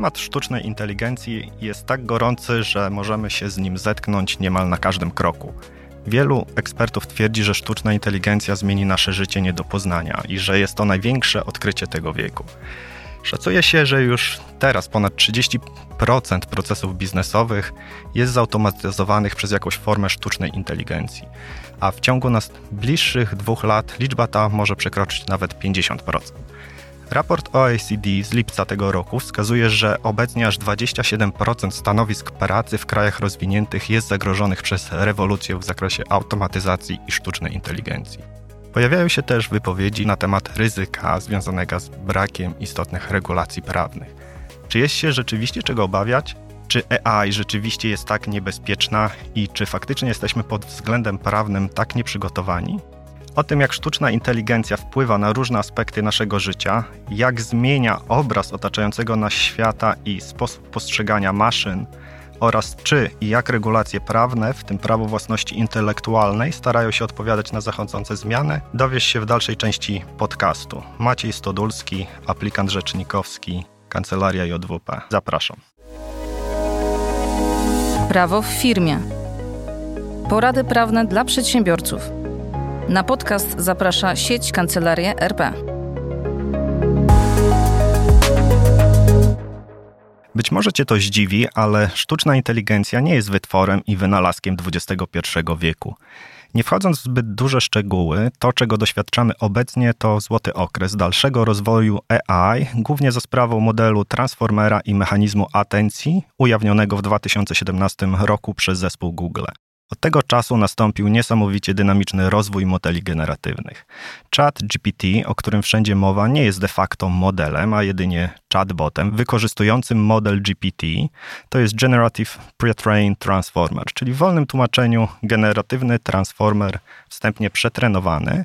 Temat sztucznej inteligencji jest tak gorący, że możemy się z nim zetknąć niemal na każdym kroku. Wielu ekspertów twierdzi, że sztuczna inteligencja zmieni nasze życie nie do poznania i że jest to największe odkrycie tego wieku. Szacuje się, że już teraz ponad 30% procesów biznesowych jest zautomatyzowanych przez jakąś formę sztucznej inteligencji, a w ciągu najbliższych dwóch lat liczba ta może przekroczyć nawet 50%. Raport OECD z lipca tego roku wskazuje, że obecnie aż 27% stanowisk pracy w krajach rozwiniętych jest zagrożonych przez rewolucję w zakresie automatyzacji i sztucznej inteligencji. Pojawiają się też wypowiedzi na temat ryzyka związanego z brakiem istotnych regulacji prawnych. Czy jest się rzeczywiście czego obawiać? Czy AI rzeczywiście jest tak niebezpieczna i czy faktycznie jesteśmy pod względem prawnym tak nieprzygotowani? O tym, jak sztuczna inteligencja wpływa na różne aspekty naszego życia, jak zmienia obraz otaczającego nas świata i sposób postrzegania maszyn, oraz czy i jak regulacje prawne, w tym prawo własności intelektualnej, starają się odpowiadać na zachodzące zmiany, dowiesz się w dalszej części podcastu. Maciej Stodulski, aplikant rzecznikowski, Kancelaria JWP. Zapraszam. Prawo w firmie. Porady prawne dla przedsiębiorców. Na podcast zaprasza sieć Kancelarie RP. Być może Cię to zdziwi, ale sztuczna inteligencja nie jest wytworem i wynalazkiem XXI wieku. Nie wchodząc w zbyt duże szczegóły, to czego doświadczamy obecnie to złoty okres dalszego rozwoju AI, głównie za sprawą modelu Transformera i mechanizmu atencji, ujawnionego w 2017 roku przez zespół Google. Od tego czasu nastąpił niesamowicie dynamiczny rozwój modeli generatywnych. Chat GPT, o którym wszędzie mowa, nie jest de facto modelem, a jedynie chatbotem wykorzystującym model GPT. To jest Generative Pre-trained Transformer, czyli w wolnym tłumaczeniu generatywny transformer wstępnie przetrenowany,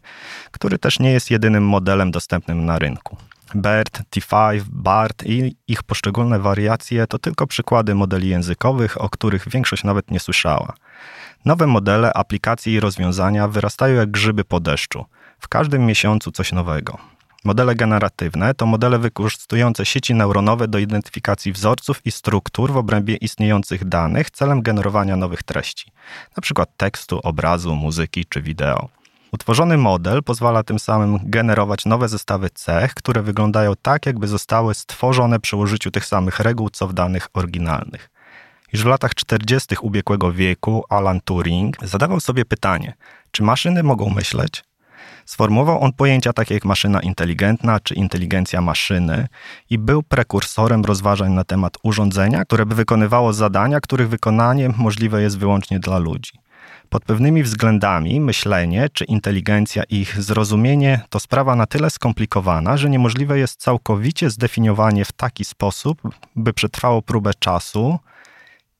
który też nie jest jedynym modelem dostępnym na rynku. BERT, T5, BART i ich poszczególne wariacje to tylko przykłady modeli językowych, o których większość nawet nie słyszała. Nowe modele, aplikacje i rozwiązania wyrastają jak grzyby po deszczu. W każdym miesiącu coś nowego. Modele generatywne to modele wykorzystujące sieci neuronowe do identyfikacji wzorców i struktur w obrębie istniejących danych celem generowania nowych treści, np. tekstu, obrazu, muzyki czy wideo. Utworzony model pozwala tym samym generować nowe zestawy cech, które wyglądają tak, jakby zostały stworzone przy użyciu tych samych reguł co w danych oryginalnych. Już w latach 40. ubiegłego wieku Alan Turing zadawał sobie pytanie, czy maszyny mogą myśleć? Sformułował on pojęcia takie jak maszyna inteligentna czy inteligencja maszyny i był prekursorem rozważań na temat urządzenia, które by wykonywało zadania, których wykonanie możliwe jest wyłącznie dla ludzi. Pod pewnymi względami myślenie czy inteligencja i ich zrozumienie to sprawa na tyle skomplikowana, że niemożliwe jest całkowicie zdefiniowanie w taki sposób, by przetrwało próbę czasu,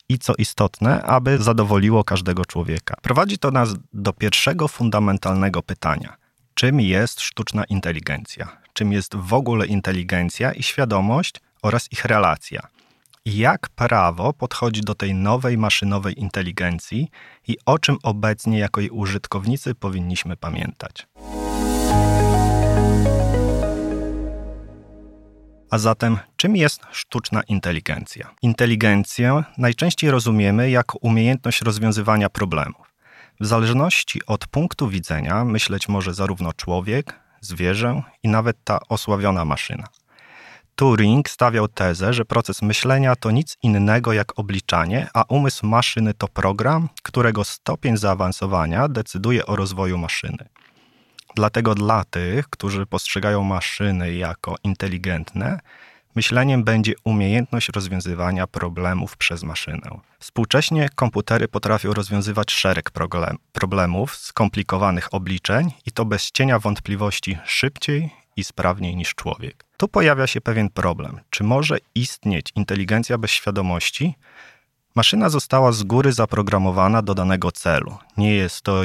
i co istotne, aby zadowoliło każdego człowieka. Prowadzi to nas do pierwszego fundamentalnego pytania: czym jest sztuczna inteligencja? Czym jest w ogóle inteligencja i świadomość oraz ich relacja? Jak prawo podchodzi do tej nowej maszynowej inteligencji i o czym obecnie jako jej użytkownicy powinniśmy pamiętać? A zatem, czym jest sztuczna inteligencja? Inteligencję najczęściej rozumiemy jako umiejętność rozwiązywania problemów. W zależności od punktu widzenia myśleć może zarówno człowiek, zwierzę i nawet ta osławiona maszyna. Turing stawiał tezę, że proces myślenia to nic innego jak obliczanie, a umysł maszyny to program, którego stopień zaawansowania decyduje o rozwoju maszyny. Dlatego dla tych, którzy postrzegają maszyny jako inteligentne, myśleniem będzie umiejętność rozwiązywania problemów przez maszynę. Współcześnie komputery potrafią rozwiązywać szereg problemów, skomplikowanych obliczeń i to bez cienia wątpliwości szybciej i sprawniej niż człowiek. Tu pojawia się pewien problem. Czy może istnieć inteligencja bez świadomości? Maszyna została z góry zaprogramowana do danego celu. Nie jest to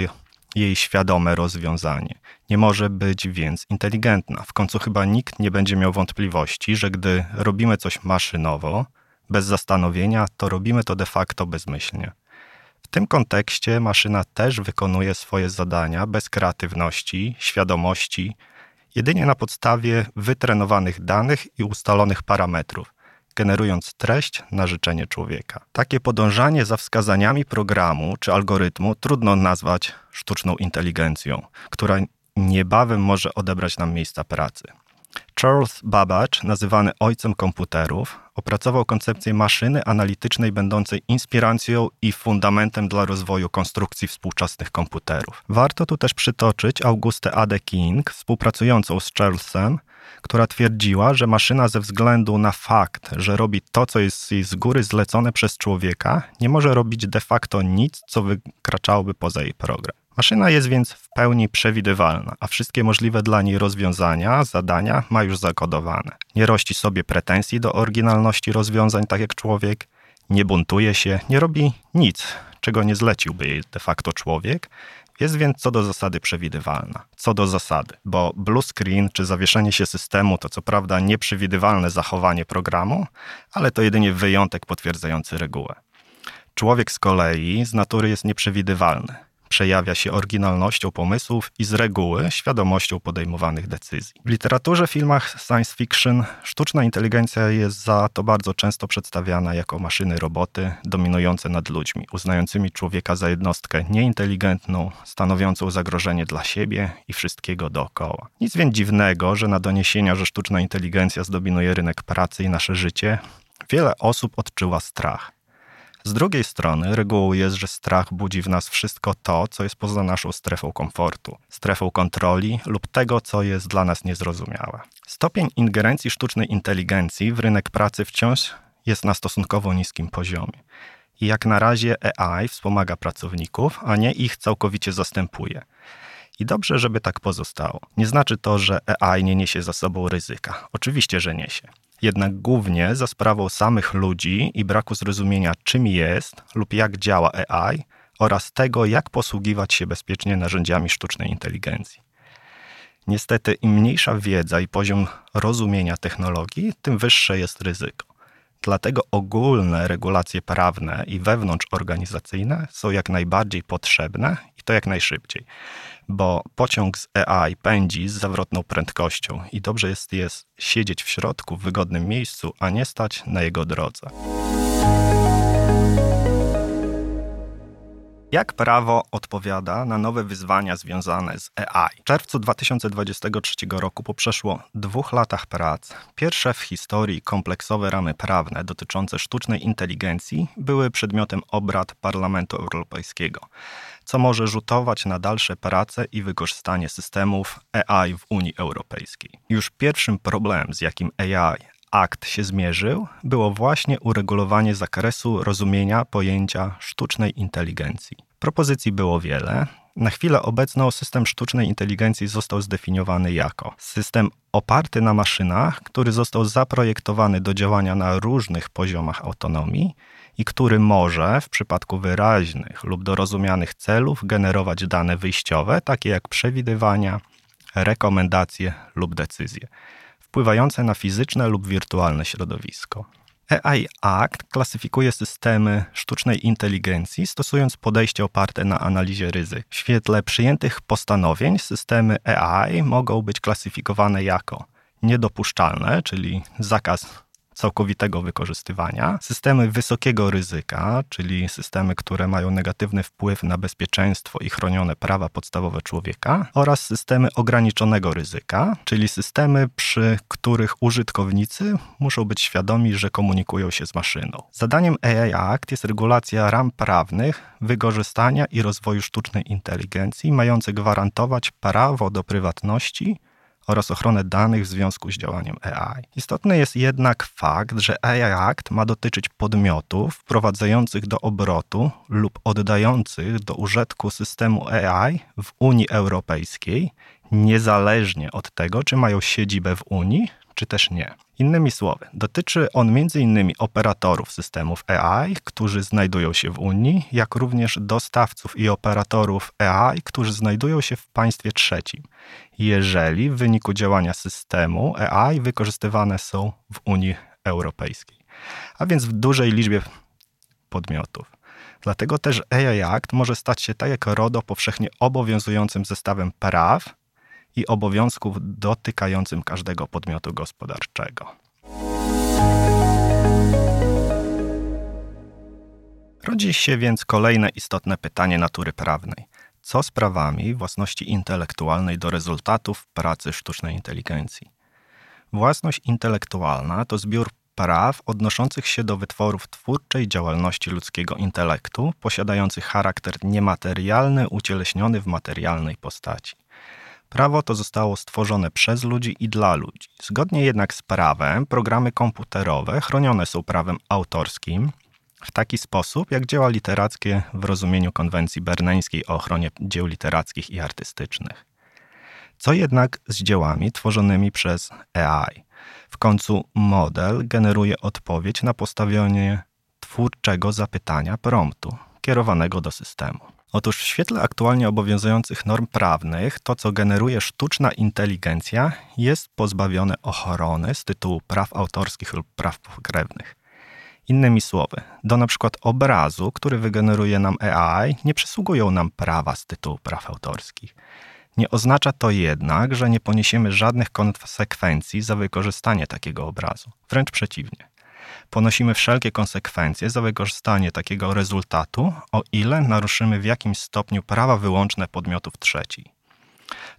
jej świadome rozwiązanie. Nie może być więc inteligentna. W końcu chyba nikt nie będzie miał wątpliwości, że gdy robimy coś maszynowo, bez zastanowienia, to robimy to de facto bezmyślnie. W tym kontekście maszyna też wykonuje swoje zadania bez kreatywności, świadomości, jedynie na podstawie wytrenowanych danych i ustalonych parametrów. generując treść na życzenie człowieka. Takie podążanie za wskazaniami programu czy algorytmu trudno nazwać sztuczną inteligencją, która niebawem może odebrać nam miejsca pracy. Charles Babbage, nazywany ojcem komputerów, opracował koncepcję maszyny analitycznej będącej inspiracją i fundamentem dla rozwoju konstrukcji współczesnych komputerów. Warto tu też przytoczyć Augustę Ade King, współpracującą z Charlesem, która twierdziła, że maszyna ze względu na fakt, że robi to, co jest jej z góry zlecone przez człowieka, nie może robić de facto nic, co wykraczałoby poza jej program. Maszyna jest więc w pełni przewidywalna, a wszystkie możliwe dla niej rozwiązania, zadania ma już zakodowane. Nie rości sobie pretensji do oryginalności rozwiązań tak jak człowiek, nie buntuje się, nie robi nic, czego nie zleciłby jej de facto człowiek, jest więc co do zasady przewidywalna. Co do zasady, bo blue screen czy zawieszenie się systemu to co prawda nieprzewidywalne zachowanie programu, ale to jedynie wyjątek potwierdzający regułę. Człowiek z kolei z natury jest nieprzewidywalny przejawia się oryginalnością pomysłów i z reguły świadomością podejmowanych decyzji. W literaturze, filmach science fiction sztuczna inteligencja jest za to bardzo często przedstawiana jako maszyny roboty dominujące nad ludźmi, uznającymi człowieka za jednostkę nieinteligentną, stanowiącą zagrożenie dla siebie i wszystkiego dookoła. Nic więc dziwnego, że na doniesienia, że sztuczna inteligencja zdominuje rynek pracy i nasze życie, wiele osób odczuła strach. Z drugiej strony, regułą jest, że strach budzi w nas wszystko to, co jest poza naszą strefą komfortu, strefą kontroli lub tego, co jest dla nas niezrozumiałe. Stopień ingerencji sztucznej inteligencji w rynek pracy wciąż jest na stosunkowo niskim poziomie. I jak na razie AI wspomaga pracowników, a nie ich całkowicie zastępuje. I dobrze, żeby tak pozostało. Nie znaczy to, że AI nie niesie za sobą ryzyka. Oczywiście, że niesie jednak głównie za sprawą samych ludzi i braku zrozumienia, czym jest lub jak działa AI oraz tego, jak posługiwać się bezpiecznie narzędziami sztucznej inteligencji. Niestety, im mniejsza wiedza i poziom rozumienia technologii, tym wyższe jest ryzyko. Dlatego ogólne regulacje prawne i wewnątrzorganizacyjne są jak najbardziej potrzebne i to jak najszybciej bo pociąg z AI pędzi z zawrotną prędkością i dobrze jest, jest siedzieć w środku w wygodnym miejscu, a nie stać na jego drodze. Jak prawo odpowiada na nowe wyzwania związane z AI? W czerwcu 2023 roku, po przeszło dwóch latach prac, pierwsze w historii kompleksowe ramy prawne dotyczące sztucznej inteligencji były przedmiotem obrad Parlamentu Europejskiego co może rzutować na dalsze prace i wykorzystanie systemów AI w Unii Europejskiej. Już pierwszym problemem, z jakim AI akt się zmierzył, było właśnie uregulowanie zakresu rozumienia pojęcia sztucznej inteligencji. Propozycji było wiele. Na chwilę obecną system sztucznej inteligencji został zdefiniowany jako system oparty na maszynach, który został zaprojektowany do działania na różnych poziomach autonomii i który może w przypadku wyraźnych lub dorozumianych celów generować dane wyjściowe, takie jak przewidywania, rekomendacje lub decyzje, wpływające na fizyczne lub wirtualne środowisko. AI Act klasyfikuje systemy sztucznej inteligencji, stosując podejście oparte na analizie ryzyk. W świetle przyjętych postanowień systemy AI mogą być klasyfikowane jako niedopuszczalne, czyli zakaz całkowitego wykorzystywania, systemy wysokiego ryzyka, czyli systemy, które mają negatywny wpływ na bezpieczeństwo i chronione prawa podstawowe człowieka, oraz systemy ograniczonego ryzyka, czyli systemy, przy których użytkownicy muszą być świadomi, że komunikują się z maszyną. Zadaniem AI Act jest regulacja ram prawnych wykorzystania i rozwoju sztucznej inteligencji, mające gwarantować prawo do prywatności oraz ochronę danych w związku z działaniem AI. Istotny jest jednak fakt, że AI Act ma dotyczyć podmiotów wprowadzających do obrotu lub oddających do użytku systemu AI w Unii Europejskiej, niezależnie od tego, czy mają siedzibę w Unii, czy też nie. Innymi słowy, dotyczy on m.in. operatorów systemów AI, którzy znajdują się w Unii, jak również dostawców i operatorów AI, którzy znajdują się w państwie trzecim, jeżeli w wyniku działania systemu AI wykorzystywane są w Unii Europejskiej, a więc w dużej liczbie podmiotów. Dlatego też AI Act może stać się tak jak RODO powszechnie obowiązującym zestawem praw, i obowiązków dotykającym każdego podmiotu gospodarczego. Rodzi się więc kolejne istotne pytanie natury prawnej. Co z prawami własności intelektualnej do rezultatów pracy sztucznej inteligencji? Własność intelektualna to zbiór praw odnoszących się do wytworów twórczej działalności ludzkiego intelektu, posiadających charakter niematerialny, ucieleśniony w materialnej postaci. Prawo to zostało stworzone przez ludzi i dla ludzi. Zgodnie jednak z prawem, programy komputerowe chronione są prawem autorskim w taki sposób, jak dzieła literackie w rozumieniu konwencji berneńskiej o ochronie dzieł literackich i artystycznych. Co jednak z dziełami tworzonymi przez AI? W końcu model generuje odpowiedź na postawienie twórczego zapytania promptu kierowanego do systemu. Otóż w świetle aktualnie obowiązujących norm prawnych, to co generuje sztuczna inteligencja jest pozbawione ochrony z tytułu praw autorskich lub praw pokrewnych. Innymi słowy, do przykład obrazu, który wygeneruje nam AI, nie przysługują nam prawa z tytułu praw autorskich. Nie oznacza to jednak, że nie poniesiemy żadnych konsekwencji za wykorzystanie takiego obrazu. Wręcz przeciwnie. Ponosimy wszelkie konsekwencje za wykorzystanie takiego rezultatu, o ile naruszymy w jakimś stopniu prawa wyłączne podmiotów trzecich.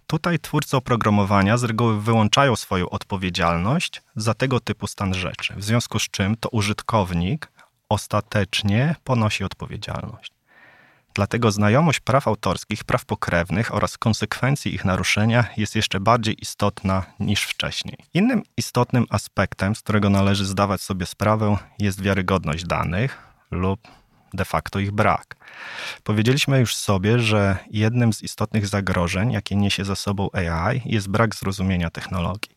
Tutaj twórcy oprogramowania z reguły wyłączają swoją odpowiedzialność za tego typu stan rzeczy, w związku z czym to użytkownik ostatecznie ponosi odpowiedzialność. Dlatego znajomość praw autorskich, praw pokrewnych oraz konsekwencji ich naruszenia jest jeszcze bardziej istotna niż wcześniej. Innym istotnym aspektem, z którego należy zdawać sobie sprawę, jest wiarygodność danych lub de facto ich brak. Powiedzieliśmy już sobie, że jednym z istotnych zagrożeń, jakie niesie za sobą AI, jest brak zrozumienia technologii.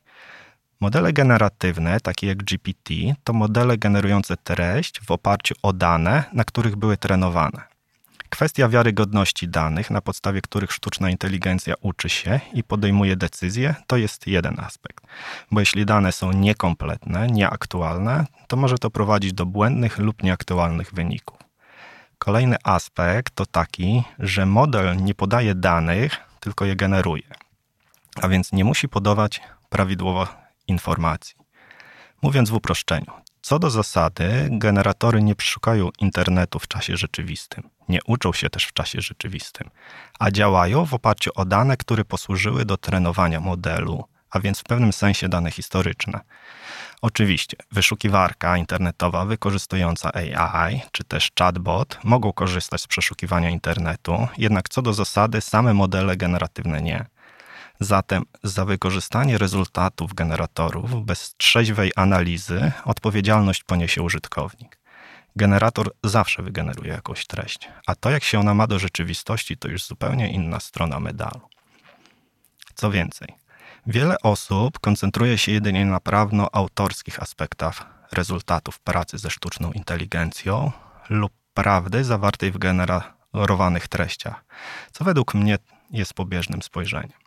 Modele generatywne, takie jak GPT, to modele generujące treść w oparciu o dane, na których były trenowane. Kwestia wiarygodności danych, na podstawie których sztuczna inteligencja uczy się i podejmuje decyzje, to jest jeden aspekt. Bo jeśli dane są niekompletne, nieaktualne, to może to prowadzić do błędnych lub nieaktualnych wyników. Kolejny aspekt to taki, że model nie podaje danych, tylko je generuje, a więc nie musi podawać prawidłowo informacji. Mówiąc w uproszczeniu, co do zasady, generatory nie przeszukają internetu w czasie rzeczywistym, nie uczą się też w czasie rzeczywistym, a działają w oparciu o dane, które posłużyły do trenowania modelu, a więc w pewnym sensie dane historyczne. Oczywiście, wyszukiwarka internetowa wykorzystująca AI czy też chatbot mogą korzystać z przeszukiwania internetu, jednak co do zasady same modele generatywne nie. Zatem za wykorzystanie rezultatów generatorów bez trzeźwej analizy odpowiedzialność poniesie użytkownik. Generator zawsze wygeneruje jakąś treść, a to jak się ona ma do rzeczywistości, to już zupełnie inna strona medalu. Co więcej, wiele osób koncentruje się jedynie na prawno-autorskich aspektach rezultatów pracy ze sztuczną inteligencją lub prawdy zawartej w generowanych treściach, co według mnie jest pobieżnym spojrzeniem.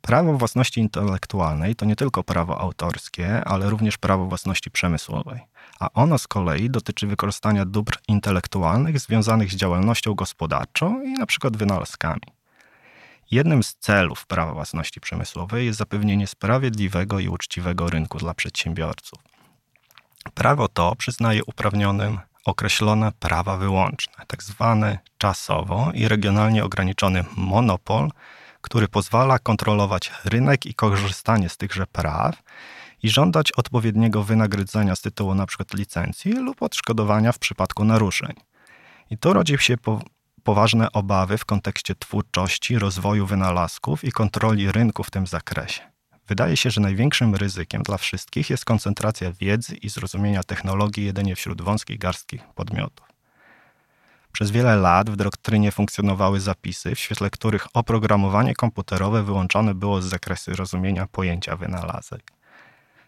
Prawo własności intelektualnej to nie tylko prawo autorskie, ale również prawo własności przemysłowej, a ono z kolei dotyczy wykorzystania dóbr intelektualnych związanych z działalnością gospodarczą i np. wynalazkami. Jednym z celów prawa własności przemysłowej jest zapewnienie sprawiedliwego i uczciwego rynku dla przedsiębiorców. Prawo to przyznaje uprawnionym określone prawa wyłączne, tak zwany czasowo i regionalnie ograniczony monopol który pozwala kontrolować rynek i korzystanie z tychże praw i żądać odpowiedniego wynagrodzenia z tytułu np. licencji lub odszkodowania w przypadku naruszeń. I tu rodzi się po, poważne obawy w kontekście twórczości, rozwoju wynalazków i kontroli rynku w tym zakresie. Wydaje się, że największym ryzykiem dla wszystkich jest koncentracja wiedzy i zrozumienia technologii jedynie wśród wąskiej garstki podmiotów. Przez wiele lat w doktrynie funkcjonowały zapisy, w świetle których oprogramowanie komputerowe wyłączone było z zakresu rozumienia pojęcia wynalazek.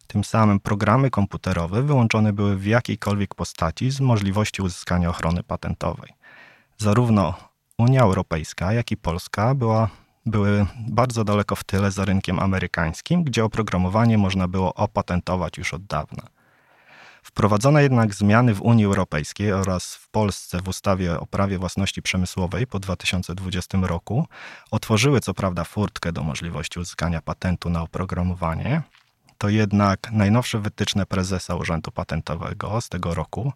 Tym samym programy komputerowe wyłączone były w jakiejkolwiek postaci z możliwości uzyskania ochrony patentowej. Zarówno Unia Europejska, jak i Polska była, były bardzo daleko w tyle za rynkiem amerykańskim, gdzie oprogramowanie można było opatentować już od dawna. Wprowadzone jednak zmiany w Unii Europejskiej oraz w Polsce w ustawie o prawie własności przemysłowej po 2020 roku otworzyły co prawda furtkę do możliwości uzyskania patentu na oprogramowanie, to jednak najnowsze wytyczne prezesa Urzędu Patentowego z tego roku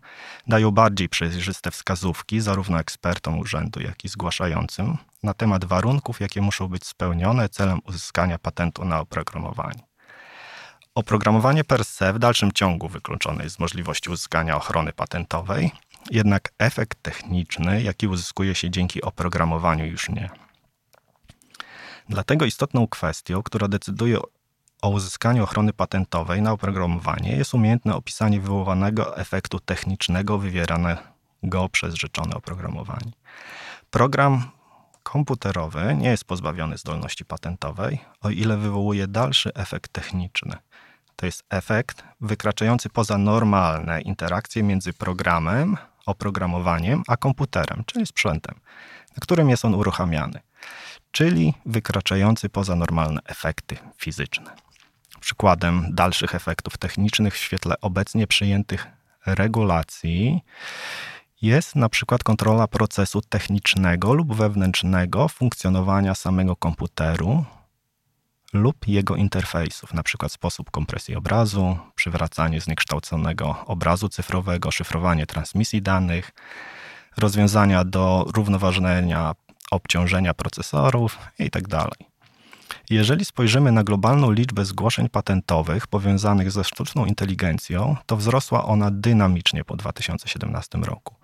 dają bardziej przejrzyste wskazówki zarówno ekspertom urzędu, jak i zgłaszającym na temat warunków, jakie muszą być spełnione celem uzyskania patentu na oprogramowanie. Oprogramowanie per se w dalszym ciągu wykluczone jest z możliwości uzyskania ochrony patentowej, jednak efekt techniczny, jaki uzyskuje się dzięki oprogramowaniu, już nie. Dlatego istotną kwestią, która decyduje o uzyskaniu ochrony patentowej na oprogramowanie jest umiejętne opisanie wywołanego efektu technicznego wywieranego przez rzeczone oprogramowanie. Program komputerowy nie jest pozbawiony zdolności patentowej, o ile wywołuje dalszy efekt techniczny. To jest efekt wykraczający poza normalne interakcje między programem, oprogramowaniem, a komputerem, czyli sprzętem, na którym jest on uruchamiany, czyli wykraczający poza normalne efekty fizyczne. Przykładem dalszych efektów technicznych w świetle obecnie przyjętych regulacji jest na przykład kontrola procesu technicznego lub wewnętrznego funkcjonowania samego komputeru lub jego interfejsów, przykład sposób kompresji obrazu, przywracanie zniekształconego obrazu cyfrowego, szyfrowanie transmisji danych, rozwiązania do równoważenia obciążenia procesorów itd. Tak jeżeli spojrzymy na globalną liczbę zgłoszeń patentowych powiązanych ze sztuczną inteligencją, to wzrosła ona dynamicznie po 2017 roku.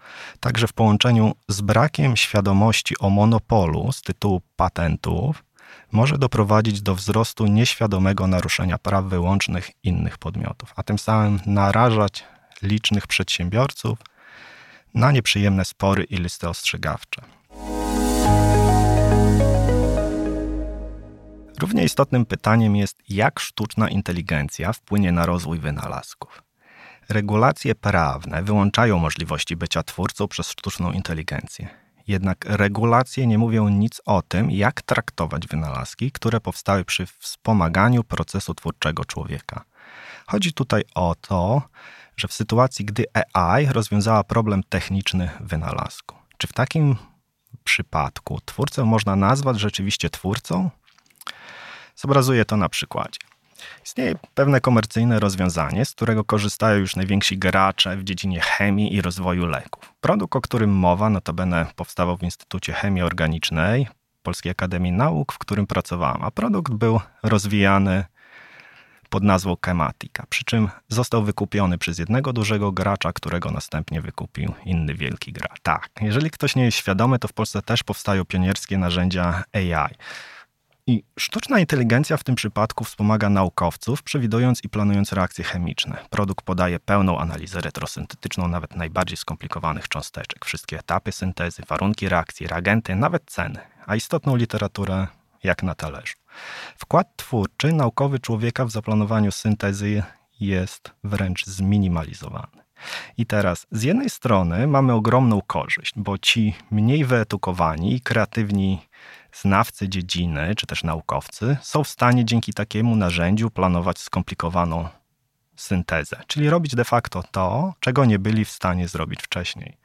Także w połączeniu z brakiem świadomości o monopolu z tytułu patentów może doprowadzić do wzrostu nieświadomego naruszenia praw wyłącznych innych podmiotów, a tym samym narażać licznych przedsiębiorców na nieprzyjemne spory i listy ostrzegawcze. Równie istotnym pytaniem jest, jak sztuczna inteligencja wpłynie na rozwój wynalazków. Regulacje prawne wyłączają możliwości bycia twórcą przez sztuczną inteligencję. Jednak regulacje nie mówią nic o tym, jak traktować wynalazki, które powstały przy wspomaganiu procesu twórczego człowieka. Chodzi tutaj o to, że w sytuacji, gdy AI rozwiązała problem techniczny wynalazku, czy w takim przypadku twórcę można nazwać rzeczywiście twórcą? Zobrazuję to na przykładzie. Istnieje pewne komercyjne rozwiązanie, z którego korzystają już najwięksi gracze w dziedzinie chemii i rozwoju leków. Produkt, o którym mowa, notabene powstawał w Instytucie Chemii Organicznej Polskiej Akademii Nauk, w którym pracowałam, a produkt był rozwijany pod nazwą Chematica, przy czym został wykupiony przez jednego dużego gracza, którego następnie wykupił inny wielki gracz. Tak, jeżeli ktoś nie jest świadomy, to w Polsce też powstają pionierskie narzędzia AI. I sztuczna inteligencja w tym przypadku wspomaga naukowców, przewidując i planując reakcje chemiczne. Produkt podaje pełną analizę retrosyntetyczną nawet najbardziej skomplikowanych cząsteczek, wszystkie etapy syntezy, warunki reakcji, reagenty, nawet ceny, a istotną literaturę jak na talerzu. Wkład twórczy naukowy człowieka w zaplanowaniu syntezy jest wręcz zminimalizowany. I teraz, z jednej strony mamy ogromną korzyść, bo ci mniej wyedukowani i kreatywni znawcy dziedziny, czy też naukowcy są w stanie dzięki takiemu narzędziu planować skomplikowaną syntezę, czyli robić de facto to, czego nie byli w stanie zrobić wcześniej.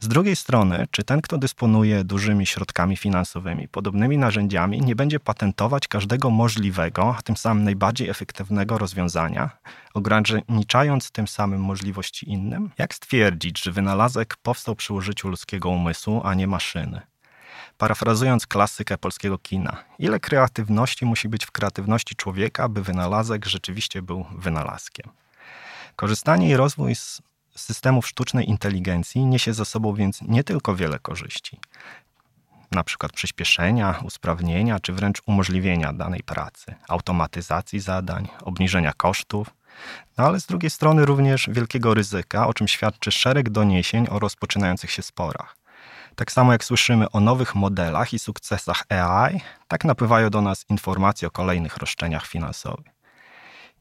Z drugiej strony, czy ten, kto dysponuje dużymi środkami finansowymi, podobnymi narzędziami, nie będzie patentować każdego możliwego, a tym samym najbardziej efektywnego rozwiązania, ograniczając tym samym możliwości innym? Jak stwierdzić, że wynalazek powstał przy użyciu ludzkiego umysłu, a nie maszyny? Parafrazując klasykę polskiego kina, ile kreatywności musi być w kreatywności człowieka, by wynalazek rzeczywiście był wynalazkiem? Korzystanie i rozwój z systemów sztucznej inteligencji niesie za sobą więc nie tylko wiele korzyści, na przykład przyspieszenia, usprawnienia czy wręcz umożliwienia danej pracy, automatyzacji zadań, obniżenia kosztów, no ale z drugiej strony również wielkiego ryzyka, o czym świadczy szereg doniesień o rozpoczynających się sporach. Tak samo jak słyszymy o nowych modelach i sukcesach AI, tak napływają do nas informacje o kolejnych roszczeniach finansowych.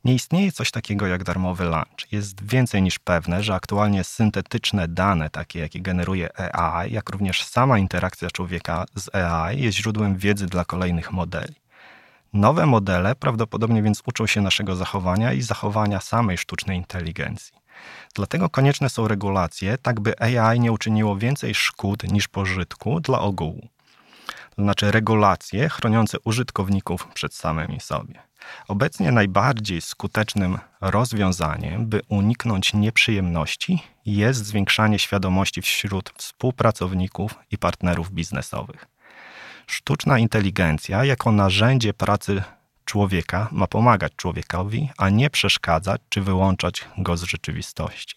Nie istnieje coś takiego jak darmowy lunch. Jest więcej niż pewne, że aktualnie syntetyczne dane, takie jakie generuje AI, jak również sama interakcja człowieka z AI, jest źródłem wiedzy dla kolejnych modeli. Nowe modele prawdopodobnie więc uczą się naszego zachowania i zachowania samej sztucznej inteligencji. Dlatego konieczne są regulacje, tak by AI nie uczyniło więcej szkód niż pożytku dla ogółu. To znaczy regulacje chroniące użytkowników przed samymi sobie. Obecnie najbardziej skutecznym rozwiązaniem, by uniknąć nieprzyjemności, jest zwiększanie świadomości wśród współpracowników i partnerów biznesowych. Sztuczna inteligencja jako narzędzie pracy człowieka ma pomagać człowiekowi, a nie przeszkadzać czy wyłączać go z rzeczywistości.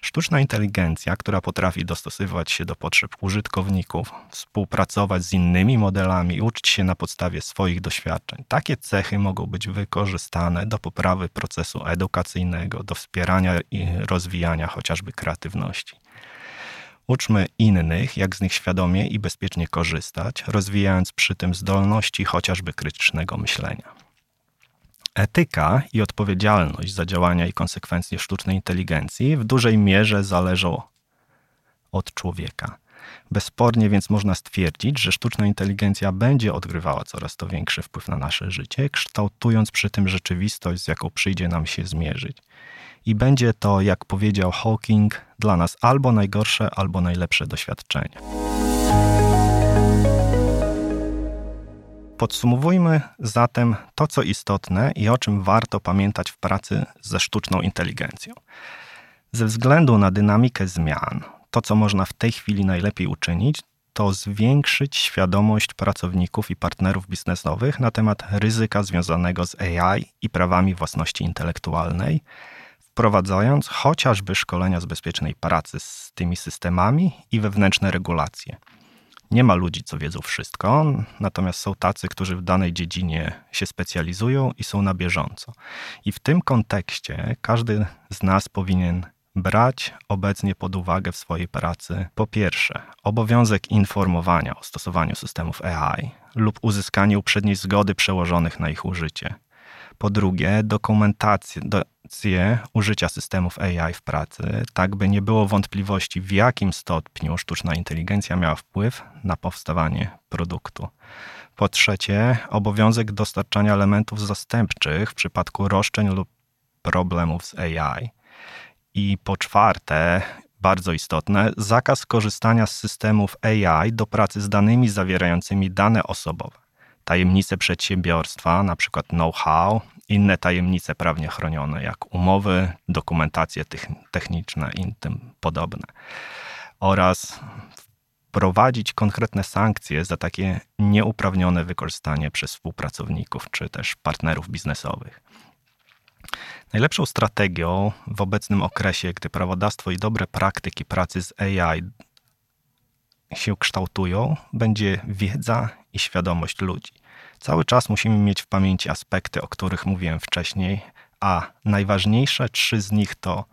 Sztuczna inteligencja, która potrafi dostosowywać się do potrzeb użytkowników, współpracować z innymi modelami i uczyć się na podstawie swoich doświadczeń. Takie cechy mogą być wykorzystane do poprawy procesu edukacyjnego, do wspierania i rozwijania chociażby kreatywności. Uczmy innych, jak z nich świadomie i bezpiecznie korzystać, rozwijając przy tym zdolności chociażby krytycznego myślenia. Etyka i odpowiedzialność za działania i konsekwencje sztucznej inteligencji w dużej mierze zależą od człowieka. Bezspornie więc można stwierdzić, że sztuczna inteligencja będzie odgrywała coraz to większy wpływ na nasze życie, kształtując przy tym rzeczywistość, z jaką przyjdzie nam się zmierzyć. I będzie to, jak powiedział Hawking, dla nas albo najgorsze, albo najlepsze doświadczenie. Podsumowujmy zatem to, co istotne i o czym warto pamiętać w pracy ze sztuczną inteligencją. Ze względu na dynamikę zmian, to co można w tej chwili najlepiej uczynić, to zwiększyć świadomość pracowników i partnerów biznesowych na temat ryzyka związanego z AI i prawami własności intelektualnej, wprowadzając chociażby szkolenia z bezpiecznej pracy z tymi systemami i wewnętrzne regulacje. Nie ma ludzi, co wiedzą wszystko, natomiast są tacy, którzy w danej dziedzinie się specjalizują i są na bieżąco. I w tym kontekście każdy z nas powinien brać obecnie pod uwagę w swojej pracy po pierwsze obowiązek informowania o stosowaniu systemów AI lub uzyskanie uprzedniej zgody przełożonych na ich użycie. Po drugie, dokumentację, użycia systemów AI w pracy, tak by nie było wątpliwości, w jakim stopniu sztuczna inteligencja miała wpływ na powstawanie produktu. Po trzecie, obowiązek dostarczania elementów zastępczych w przypadku roszczeń lub problemów z AI. I po czwarte, bardzo istotne, zakaz korzystania z systemów AI do pracy z danymi zawierającymi dane osobowe tajemnice przedsiębiorstwa, przykład know-how, inne tajemnice prawnie chronione, jak umowy, dokumentacje techniczne i tym podobne. Oraz wprowadzić konkretne sankcje za takie nieuprawnione wykorzystanie przez współpracowników czy też partnerów biznesowych. Najlepszą strategią w obecnym okresie, gdy prawodawstwo i dobre praktyki pracy z AI się kształtują, będzie wiedza i świadomość ludzi. Cały czas musimy mieć w pamięci aspekty, o których mówiłem wcześniej, a najważniejsze trzy z nich to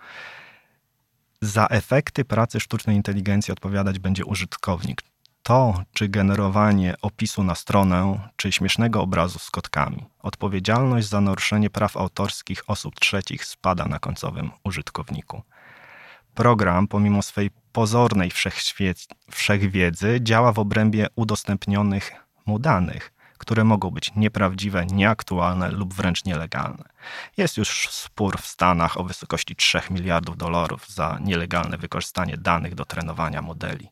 za efekty pracy sztucznej inteligencji odpowiadać będzie użytkownik. To, czy generowanie opisu na stronę, czy śmiesznego obrazu z kotkami. Odpowiedzialność za naruszenie praw autorskich osób trzecich spada na końcowym użytkowniku. Program, pomimo swej pozornej wszechwiedzy, działa w obrębie udostępnionych mu danych które mogą być nieprawdziwe, nieaktualne lub wręcz nielegalne. Jest już spór w Stanach o wysokości 3 miliardów dolarów za nielegalne wykorzystanie danych do trenowania modeli.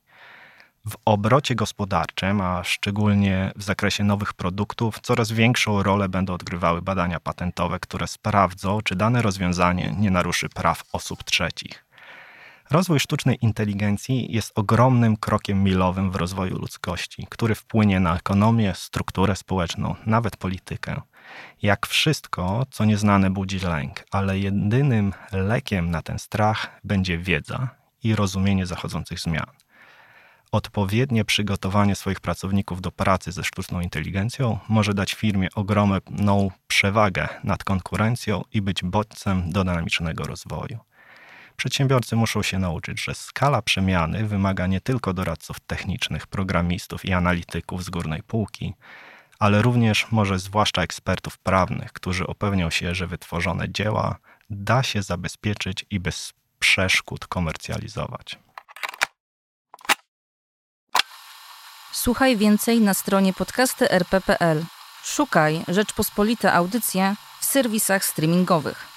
W obrocie gospodarczym, a szczególnie w zakresie nowych produktów, coraz większą rolę będą odgrywały badania patentowe, które sprawdzą, czy dane rozwiązanie nie naruszy praw osób trzecich. Rozwój sztucznej inteligencji jest ogromnym krokiem milowym w rozwoju ludzkości, który wpłynie na ekonomię, strukturę społeczną, nawet politykę. Jak wszystko, co nieznane budzi lęk, ale jedynym lekiem na ten strach będzie wiedza i rozumienie zachodzących zmian. Odpowiednie przygotowanie swoich pracowników do pracy ze sztuczną inteligencją może dać firmie ogromną przewagę nad konkurencją i być bodźcem do dynamicznego rozwoju. Przedsiębiorcy muszą się nauczyć, że skala przemiany wymaga nie tylko doradców technicznych, programistów i analityków z górnej półki, ale również może zwłaszcza ekspertów prawnych, którzy upewnią się, że wytworzone dzieła da się zabezpieczyć i bez przeszkód komercjalizować. Słuchaj więcej na stronie podcasty.rp.pl. Szukaj Rzeczpospolite Audycje w serwisach streamingowych.